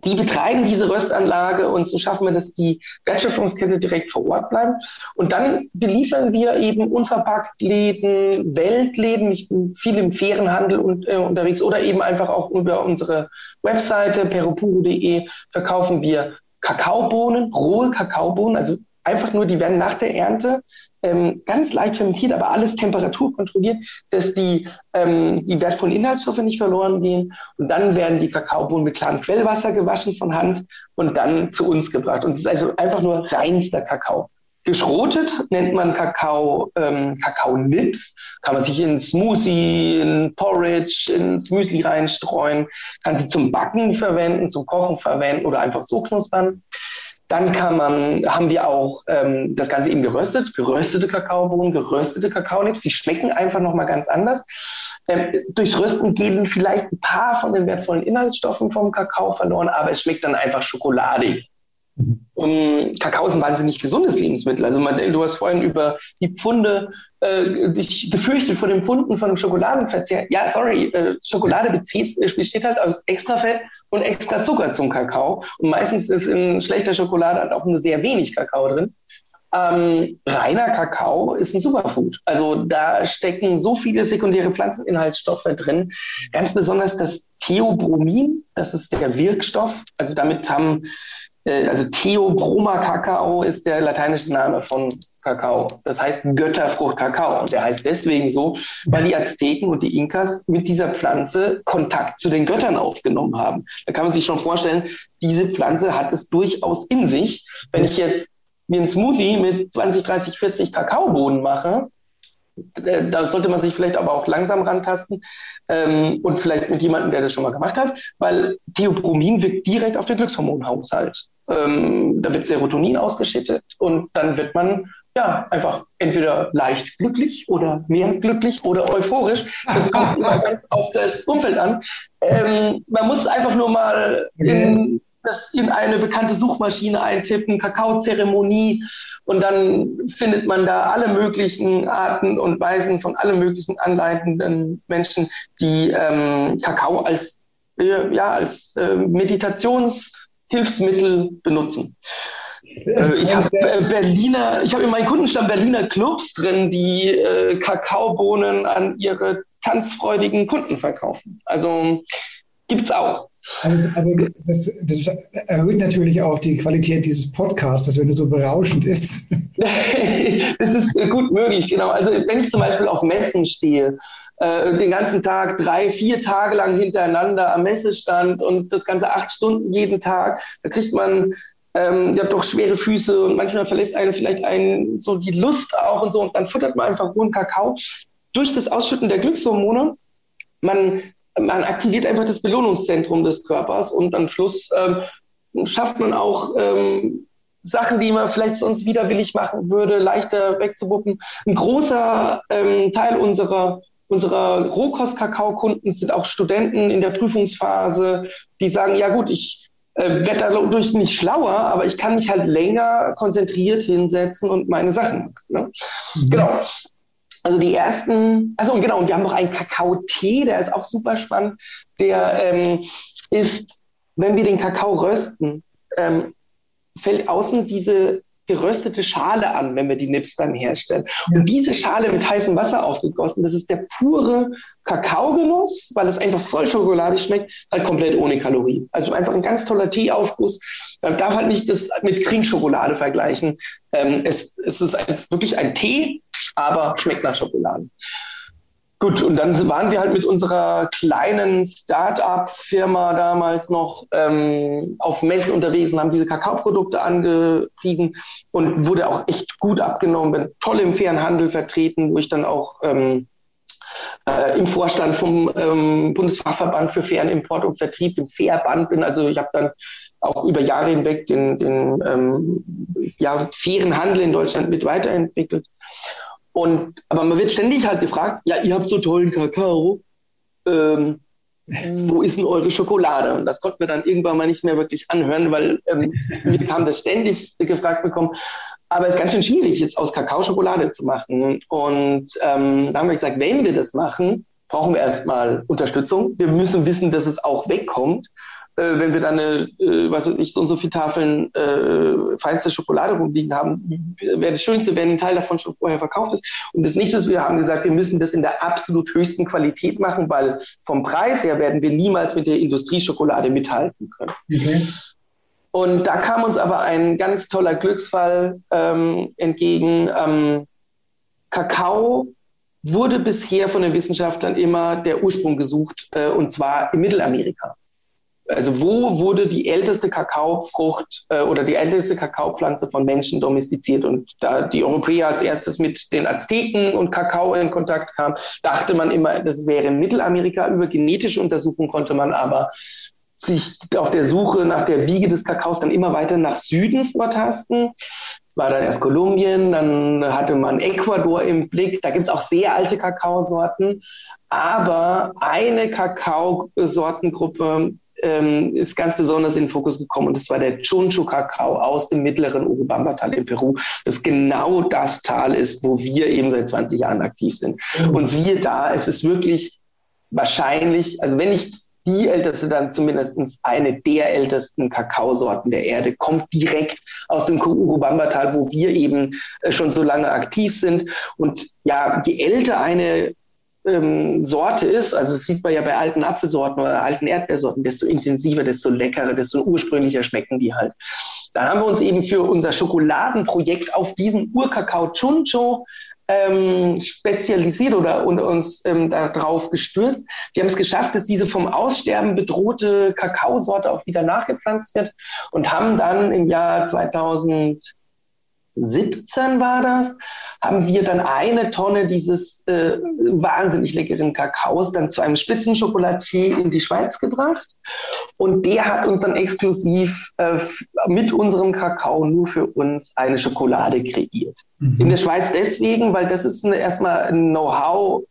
die betreiben diese Röstanlage und so schaffen wir, dass die Wertschöpfungskette direkt vor Ort bleibt. Und dann beliefern wir eben unverpackt Läden, Weltläden. Ich bin viel im fairen Handel und, äh, unterwegs oder eben einfach auch über unsere Webseite peropuro.de verkaufen wir Kakaobohnen, rohe Kakaobohnen, also einfach nur, die werden nach der Ernte ähm, ganz leicht fermentiert, aber alles temperaturkontrolliert, dass die, ähm, die wertvollen Inhaltsstoffe nicht verloren gehen. Und dann werden die Kakaobohnen mit klarem Quellwasser gewaschen von Hand und dann zu uns gebracht. Und es ist also einfach nur reinster Kakao. Geschrotet nennt man Kakao ähm, Kakao-Nips. Kann man sich in Smoothie, in Porridge, ins Müsli reinstreuen. Kann sie zum Backen verwenden, zum Kochen verwenden oder einfach so knuspern. Dann kann man, haben wir auch ähm, das Ganze eben geröstet, geröstete Kakaobohnen, geröstete Kakaonips. Die schmecken einfach nochmal ganz anders. Ähm, durchs Rösten gehen vielleicht ein paar von den wertvollen Inhaltsstoffen vom Kakao verloren, aber es schmeckt dann einfach schokoladig. Um, Kakao ist ein wahnsinnig gesundes Lebensmittel. Also man, du hast vorhin über die Pfunde äh, dich gefürchtet vor den Pfunden von dem Schokoladenverzehr. Ja, sorry, äh, Schokolade bezieht, besteht halt aus extra Fett und extra Zucker zum Kakao. Und meistens ist in schlechter Schokolade halt auch nur sehr wenig Kakao drin. Ähm, reiner Kakao ist ein Superfood. Also da stecken so viele sekundäre Pflanzeninhaltsstoffe drin. Ganz besonders das Theobromin, das ist der Wirkstoff. Also damit haben also Theobroma Kakao ist der lateinische Name von Kakao. Das heißt Götterfrucht Kakao. Und der heißt deswegen so, weil die Azteken und die Inkas mit dieser Pflanze Kontakt zu den Göttern aufgenommen haben. Da kann man sich schon vorstellen, diese Pflanze hat es durchaus in sich. Wenn ich jetzt mir einen Smoothie mit 20, 30, 40 Kakaobohnen mache, äh, da sollte man sich vielleicht aber auch langsam rantasten ähm, und vielleicht mit jemandem, der das schon mal gemacht hat, weil Theobromin wirkt direkt auf den Glückshormonhaushalt. Ähm, da wird Serotonin ausgeschüttet und dann wird man ja einfach entweder leicht glücklich oder mehr glücklich oder euphorisch. Das *laughs* kommt immer ganz auf das Umfeld an. Ähm, man muss einfach nur mal in, das in eine bekannte Suchmaschine eintippen, Kakaozeremonie und dann findet man da alle möglichen Arten und Weisen von allen möglichen anleitenden Menschen, die ähm, Kakao als, äh, ja, als äh, Meditationshilfsmittel benutzen. Äh, ich habe äh, Berliner, ich habe in meinem Kundenstamm Berliner Clubs drin, die äh, Kakaobohnen an ihre tanzfreudigen Kunden verkaufen. Also gibt's auch. Also, also das, das, erhöht natürlich auch die Qualität dieses Podcasts, wenn er so berauschend ist. *laughs* das ist gut möglich, genau. Also wenn ich zum Beispiel auf Messen stehe, äh, den ganzen Tag, drei, vier Tage lang hintereinander am Messestand und das ganze acht Stunden jeden Tag, da kriegt man ähm, ja doch schwere Füße und manchmal verlässt einen vielleicht einen so die Lust auch und so und dann futtert man einfach rohen Kakao. Durch das Ausschütten der Glückshormone, man man aktiviert einfach das Belohnungszentrum des Körpers und am Schluss ähm, schafft man auch ähm, Sachen, die man vielleicht sonst widerwillig machen würde, leichter wegzubuppen. Ein großer ähm, Teil unserer unserer Rohkost-Kakao-Kunden sind auch Studenten in der Prüfungsphase, die sagen, ja gut, ich äh, werde dadurch nicht schlauer, aber ich kann mich halt länger konzentriert hinsetzen und meine Sachen machen. Ne? Mhm. Genau. Also die ersten, also und genau, und wir haben noch einen Kakao-Tee, der ist auch super spannend. Der ähm, ist, wenn wir den Kakao rösten, ähm, fällt außen diese geröstete Schale an, wenn wir die Nips dann herstellen. Und diese Schale mit heißem Wasser aufgegossen, das ist der pure Kakaogenuss, weil es einfach voll Schokolade schmeckt, halt komplett ohne Kalorien. Also einfach ein ganz toller Teeaufguss. Man darf halt nicht das mit Creamschokolade vergleichen. Ähm, es, es ist ein, wirklich ein Tee, aber schmeckt nach Schokolade. Gut, und dann waren wir halt mit unserer kleinen Start-up-Firma damals noch ähm, auf Messen unterwegs und haben diese Kakaoprodukte angepriesen und wurde auch echt gut abgenommen, bin toll im fairen Handel vertreten, wo ich dann auch ähm, äh, im Vorstand vom ähm, Bundesfachverband für fairen Import und Vertrieb im Fairband bin. Also ich habe dann auch über Jahre hinweg den, den ähm, ja, fairen Handel in Deutschland mit weiterentwickelt. Und, aber man wird ständig halt gefragt, ja, ihr habt so tollen Kakao, ähm, wo ist denn eure Schokolade? Und das konnten wir dann irgendwann mal nicht mehr wirklich anhören, weil ähm, wir haben das ständig gefragt bekommen. Aber es ist ganz schön schwierig, jetzt aus Kakao Schokolade zu machen. Und ähm, da haben wir gesagt, wenn wir das machen, brauchen wir erstmal Unterstützung. Wir müssen wissen, dass es auch wegkommt äh, wenn wir dann eine, äh, was weiß ich, so und so viele Tafeln äh, feinste Schokolade rumliegen haben, wäre das Schönste, wenn ein Teil davon schon vorher verkauft ist. Und das nächste ist, wir haben gesagt, wir müssen das in der absolut höchsten Qualität machen, weil vom Preis her werden wir niemals mit der Industrieschokolade mithalten können. Okay. Und da kam uns aber ein ganz toller Glücksfall ähm, entgegen. Ähm, Kakao wurde bisher von den Wissenschaftlern immer der Ursprung gesucht, äh, und zwar in Mittelamerika also wo wurde die älteste Kakaofrucht äh, oder die älteste Kakaopflanze von Menschen domestiziert? Und da die Europäer als erstes mit den Azteken und Kakao in Kontakt kamen, dachte man immer, das wäre in Mittelamerika. Über genetische Untersuchungen konnte man aber sich auf der Suche nach der Wiege des Kakaos dann immer weiter nach Süden vortasten. War dann erst Kolumbien, dann hatte man Ecuador im Blick. Da gibt es auch sehr alte Kakaosorten. Aber eine Kakaosortengruppe, ähm, ist ganz besonders in den Fokus gekommen und das war der Chunchu-Kakao aus dem mittleren Urubamba-Tal in Peru, das genau das Tal ist, wo wir eben seit 20 Jahren aktiv sind. Mhm. Und siehe da, es ist wirklich wahrscheinlich, also wenn nicht die älteste, dann zumindest eine der ältesten Kakaosorten der Erde, kommt direkt aus dem Urubamba-Tal, wo wir eben äh, schon so lange aktiv sind. Und ja, je älter eine ähm, Sorte ist, also das sieht man ja bei alten Apfelsorten oder alten Erdbeersorten, desto intensiver, desto leckerer, desto ursprünglicher schmecken die halt. Dann haben wir uns eben für unser Schokoladenprojekt auf diesen Urkakao Chuncho ähm, spezialisiert oder und uns ähm, darauf gestürzt. Wir haben es geschafft, dass diese vom Aussterben bedrohte Kakaosorte auch wieder nachgepflanzt wird und haben dann im Jahr 2000 17 war das, haben wir dann eine Tonne dieses äh, wahnsinnig leckeren Kakaos dann zu einem Spitzenchokolatier in die Schweiz gebracht. Und der hat uns dann exklusiv äh, mit unserem Kakao nur für uns eine Schokolade kreiert. Mhm. In der Schweiz deswegen, weil das ist eine, erstmal ein Know-how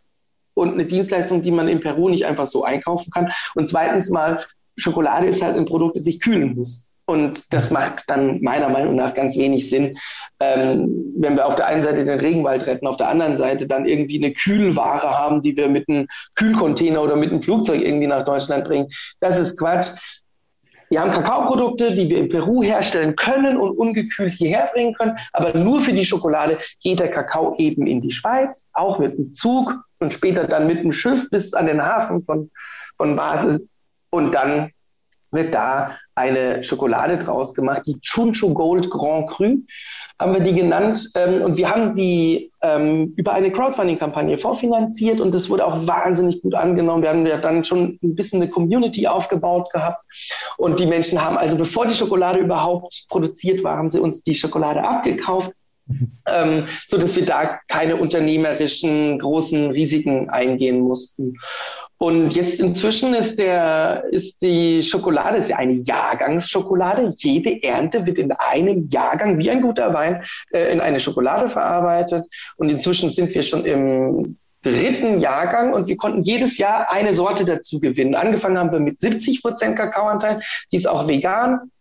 und eine Dienstleistung, die man in Peru nicht einfach so einkaufen kann. Und zweitens mal, Schokolade ist halt ein Produkt, das sich kühlen muss. Und das macht dann meiner Meinung nach ganz wenig Sinn, ähm, wenn wir auf der einen Seite den Regenwald retten, auf der anderen Seite dann irgendwie eine Kühlware haben, die wir mit einem Kühlcontainer oder mit einem Flugzeug irgendwie nach Deutschland bringen. Das ist Quatsch. Wir haben Kakaoprodukte, die wir in Peru herstellen können und ungekühlt hierher bringen können, aber nur für die Schokolade geht der Kakao eben in die Schweiz, auch mit dem Zug und später dann mit dem Schiff bis an den Hafen von, von Basel und dann wird da eine Schokolade draus gemacht, die Chuncho Gold Grand Cru haben wir die genannt. Ähm, und wir haben die ähm, über eine Crowdfunding-Kampagne vorfinanziert und das wurde auch wahnsinnig gut angenommen. Wir haben ja dann schon ein bisschen eine Community aufgebaut gehabt und die Menschen haben also, bevor die Schokolade überhaupt produziert war, haben sie uns die Schokolade abgekauft. Ähm, so dass wir da keine unternehmerischen großen Risiken eingehen mussten. Und jetzt inzwischen ist der, ist die Schokolade, ist ja eine Jahrgangsschokolade. Jede Ernte wird in einem Jahrgang, wie ein guter Wein, äh, in eine Schokolade verarbeitet. Und inzwischen sind wir schon im dritten Jahrgang und wir konnten jedes Jahr eine Sorte dazu gewinnen. Angefangen haben wir mit 70 Prozent Kakaoanteil, die ist auch vegan.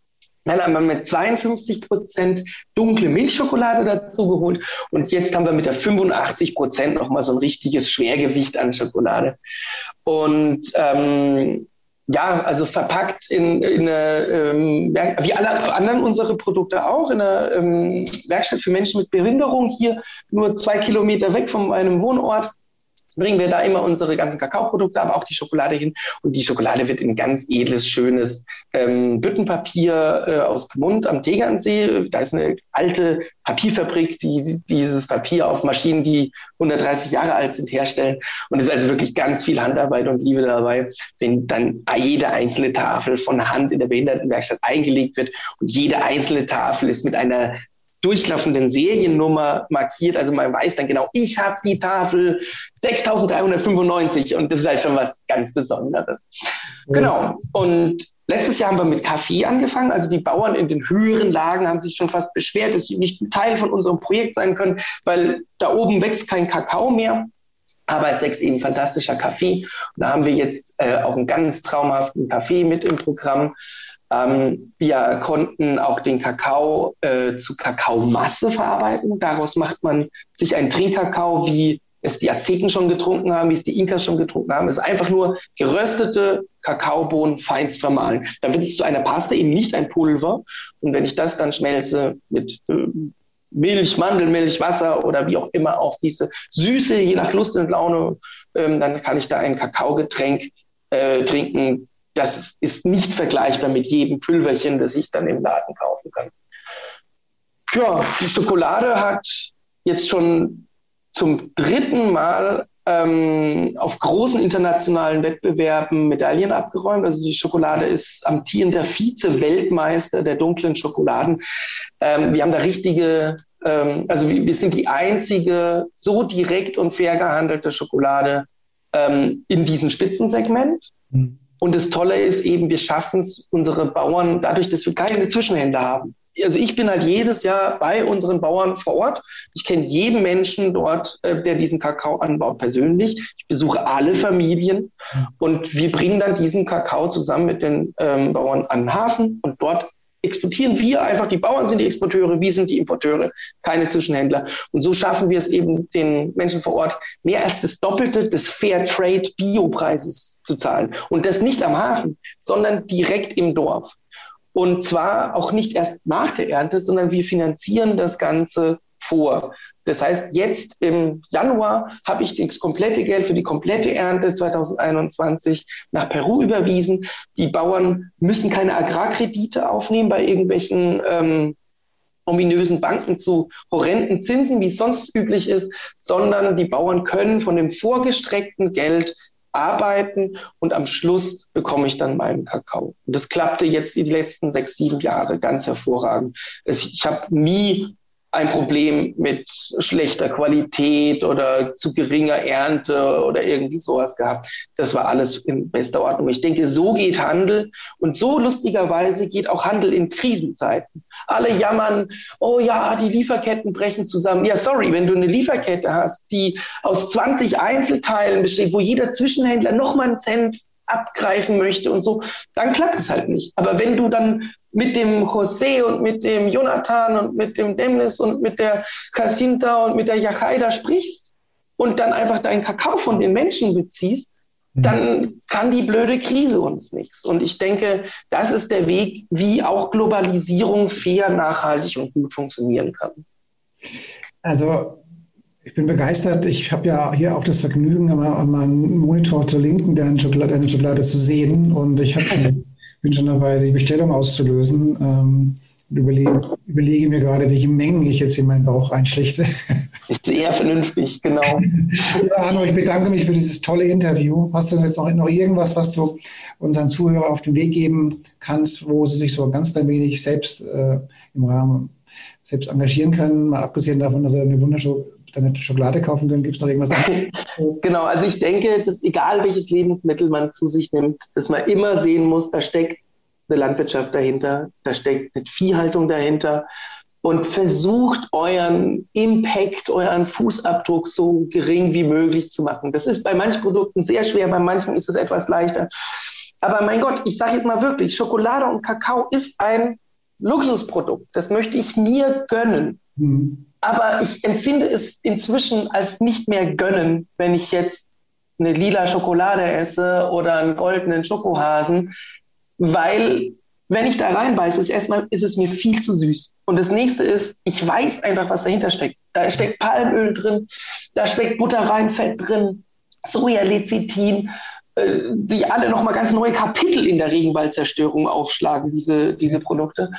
Dann haben wir mit 52 Prozent dunkle Milchschokolade dazu geholt. Und jetzt haben wir mit der 85 Prozent nochmal so ein richtiges Schwergewicht an Schokolade. Und ähm, ja, also verpackt in, in eine, ähm, wie alle anderen unsere Produkte auch, in einer ähm, Werkstatt für Menschen mit Behinderung hier nur zwei Kilometer weg von meinem Wohnort bringen wir da immer unsere ganzen Kakaoprodukte, aber auch die Schokolade hin. Und die Schokolade wird in ganz edles, schönes ähm, Büttenpapier äh, aus Gmund am Tegernsee. Da ist eine alte Papierfabrik, die dieses Papier auf Maschinen, die 130 Jahre alt sind, herstellen. Und es ist also wirklich ganz viel Handarbeit und Liebe dabei, wenn dann jede einzelne Tafel von Hand in der Behindertenwerkstatt eingelegt wird. Und jede einzelne Tafel ist mit einer durchlaufenden Seriennummer markiert. Also man weiß dann genau, ich habe die Tafel 6395 und das ist halt schon was ganz Besonderes. Ja. Genau. Und letztes Jahr haben wir mit Kaffee angefangen. Also die Bauern in den höheren Lagen haben sich schon fast beschwert, dass sie nicht ein Teil von unserem Projekt sein können, weil da oben wächst kein Kakao mehr. Aber es wächst eben fantastischer Kaffee. Und da haben wir jetzt äh, auch einen ganz traumhaften Kaffee mit im Programm. Ähm, wir konnten auch den Kakao äh, zu Kakaomasse verarbeiten. Daraus macht man sich einen Trinkkakao, wie es die Azteken schon getrunken haben, wie es die Inkas schon getrunken haben. Es ist einfach nur geröstete Kakaobohnen feinst vermahlen. Dann wird es zu einer Paste, eben nicht ein Pulver. Und wenn ich das dann schmelze mit äh, Milch, Mandelmilch, Wasser oder wie auch immer aufgieße, Süße, je nach Lust und Laune, ähm, dann kann ich da ein Kakaogetränk äh, trinken, das ist nicht vergleichbar mit jedem Pülverchen, das ich dann im Laden kaufen kann. Ja, die Schokolade hat jetzt schon zum dritten Mal ähm, auf großen internationalen Wettbewerben Medaillen abgeräumt. Also die Schokolade ist amtierender Vize-Weltmeister der dunklen Schokoladen. Ähm, wir haben da richtige, ähm, also wir, wir, sind die einzige so direkt und fair gehandelte Schokolade ähm, in diesem Spitzensegment. Mhm. Und das Tolle ist eben, wir schaffen es, unsere Bauern, dadurch, dass wir keine Zwischenhändler haben. Also ich bin halt jedes Jahr bei unseren Bauern vor Ort. Ich kenne jeden Menschen dort, äh, der diesen Kakao anbaut, persönlich. Ich besuche alle Familien und wir bringen dann diesen Kakao zusammen mit den ähm, Bauern an den Hafen und dort exportieren wir einfach, die Bauern sind die Exporteure, wir sind die Importeure, keine Zwischenhändler. Und so schaffen wir es eben den Menschen vor Ort mehr als das Doppelte des Fair Trade Biopreises zu zahlen. Und das nicht am Hafen, sondern direkt im Dorf. Und zwar auch nicht erst nach der Ernte, sondern wir finanzieren das Ganze vor. Das heißt, jetzt im Januar habe ich das komplette Geld für die komplette Ernte 2021 nach Peru überwiesen. Die Bauern müssen keine Agrarkredite aufnehmen bei irgendwelchen ähm, ominösen Banken zu horrenden Zinsen, wie es sonst üblich ist, sondern die Bauern können von dem vorgestreckten Geld arbeiten und am Schluss bekomme ich dann meinen Kakao. Und das klappte jetzt die letzten sechs, sieben Jahre ganz hervorragend. Ich habe nie ein Problem mit schlechter Qualität oder zu geringer Ernte oder irgendwie sowas gehabt. Das war alles in bester Ordnung. Ich denke, so geht Handel und so lustigerweise geht auch Handel in Krisenzeiten. Alle jammern, oh ja, die Lieferketten brechen zusammen. Ja, sorry, wenn du eine Lieferkette hast, die aus 20 Einzelteilen besteht, wo jeder Zwischenhändler nochmal einen Cent abgreifen möchte und so, dann klappt es halt nicht. Aber wenn du dann mit dem José und mit dem Jonathan und mit dem Demnis und mit der Casinta und mit der Yachaida sprichst und dann einfach deinen Kakao von den Menschen beziehst, mhm. dann kann die blöde Krise uns nichts. Und ich denke, das ist der Weg, wie auch Globalisierung fair, nachhaltig und gut funktionieren kann. Also ich bin begeistert. Ich habe ja hier auch das Vergnügen, an meinem Monitor zur Linken deine Schokolade, deine Schokolade zu sehen. Und ich schon *laughs* bin schon dabei, die Bestellung auszulösen. Ähm, überlege, überlege mir gerade, welche Mengen ich jetzt in meinen Bauch einschlichte. *laughs* Ist sehr vernünftig, genau. *laughs* ja, Arno, ich bedanke mich für dieses tolle Interview. Hast du jetzt noch, noch irgendwas, was du unseren Zuhörern auf den Weg geben kannst, wo sie sich so ganz klein wenig selbst äh, im Rahmen selbst engagieren können, mal abgesehen davon, dass sie eine wunderschöne Schokolade kaufen können, gibt es noch irgendwas anderes? *laughs* genau, also ich denke, dass egal welches Lebensmittel man zu sich nimmt, dass man immer sehen muss, da steckt eine Landwirtschaft dahinter, da steckt eine Viehhaltung dahinter und versucht euren Impact, euren Fußabdruck so gering wie möglich zu machen. Das ist bei manchen Produkten sehr schwer, bei manchen ist es etwas leichter. Aber mein Gott, ich sage jetzt mal wirklich, Schokolade und Kakao ist ein Luxusprodukt. Das möchte ich mir gönnen. Mhm. Aber ich empfinde es inzwischen als nicht mehr gönnen, wenn ich jetzt eine lila Schokolade esse oder einen goldenen Schokohasen weil wenn ich da reinbeiße, ist erstmal ist es mir viel zu süß. Und das nächste ist, ich weiß einfach, was dahinter steckt. Da steckt Palmöl drin, da steckt Butterreinfett drin, Sojalecithin, äh, die alle nochmal ganz neue Kapitel in der Regenwaldzerstörung aufschlagen, diese, diese Produkte.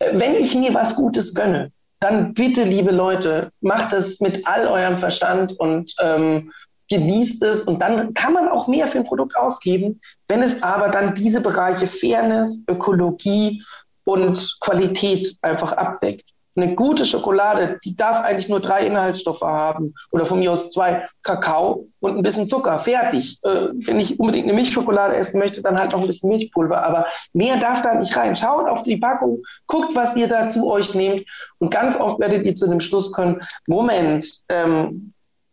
Äh, wenn ich mir was Gutes gönne, dann bitte, liebe Leute, macht das mit all eurem Verstand und ähm, genießt es und dann kann man auch mehr für ein Produkt ausgeben, wenn es aber dann diese Bereiche Fairness, Ökologie und Qualität einfach abdeckt. Eine gute Schokolade, die darf eigentlich nur drei Inhaltsstoffe haben oder von mir aus zwei, Kakao und ein bisschen Zucker, fertig. Äh, wenn ich unbedingt eine Milchschokolade essen möchte, dann halt noch ein bisschen Milchpulver, aber mehr darf da nicht rein. Schaut auf die Packung, guckt, was ihr da zu euch nehmt und ganz oft werdet ihr zu dem Schluss kommen, Moment, ähm,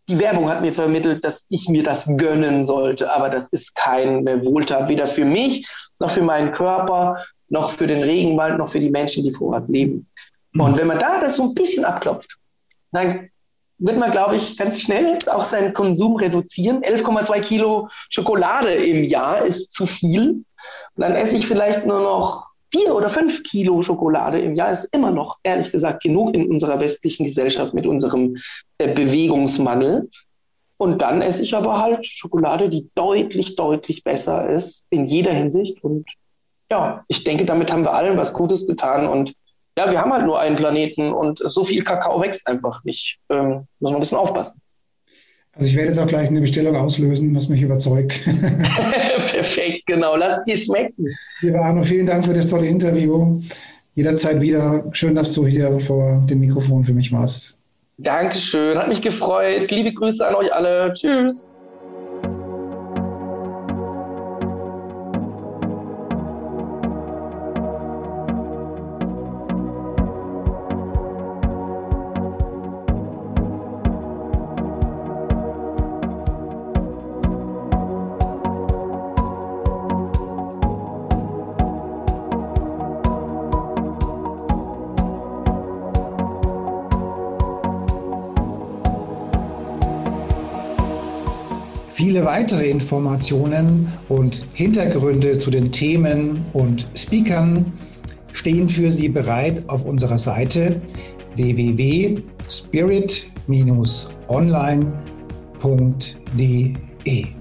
die Werbung hat mir vermittelt, dass ich mir das gönnen sollte, aber das ist kein Wohltat, weder für mich, noch für meinen Körper, noch für den Regenwald, noch für die Menschen, die vor Ort leben. Und wenn man da das so ein bisschen abklopft, dann wird man, glaube ich, ganz schnell auch seinen Konsum reduzieren. 11,2 Kilo Schokolade im Jahr ist zu viel. Und dann esse ich vielleicht nur noch vier oder fünf Kilo Schokolade im Jahr ist immer noch, ehrlich gesagt, genug in unserer westlichen Gesellschaft mit unserem äh, Bewegungsmangel. Und dann esse ich aber halt Schokolade, die deutlich, deutlich besser ist in jeder Hinsicht. Und ja, ich denke, damit haben wir allen was Gutes getan. Und ja, wir haben halt nur einen Planeten und so viel Kakao wächst einfach nicht. Ähm, muss man ein bisschen aufpassen. Also ich werde jetzt auch gleich eine Bestellung auslösen, was mich überzeugt. *laughs* *laughs* Perfekt, genau. Lass dir schmecken. Lieber Arno, vielen Dank für das tolle Interview. Jederzeit wieder. Schön, dass du hier vor dem Mikrofon für mich warst. Dankeschön, hat mich gefreut. Liebe Grüße an euch alle. Tschüss. Viele weitere Informationen und Hintergründe zu den Themen und Speakern stehen für Sie bereit auf unserer Seite www.spirit-online.de.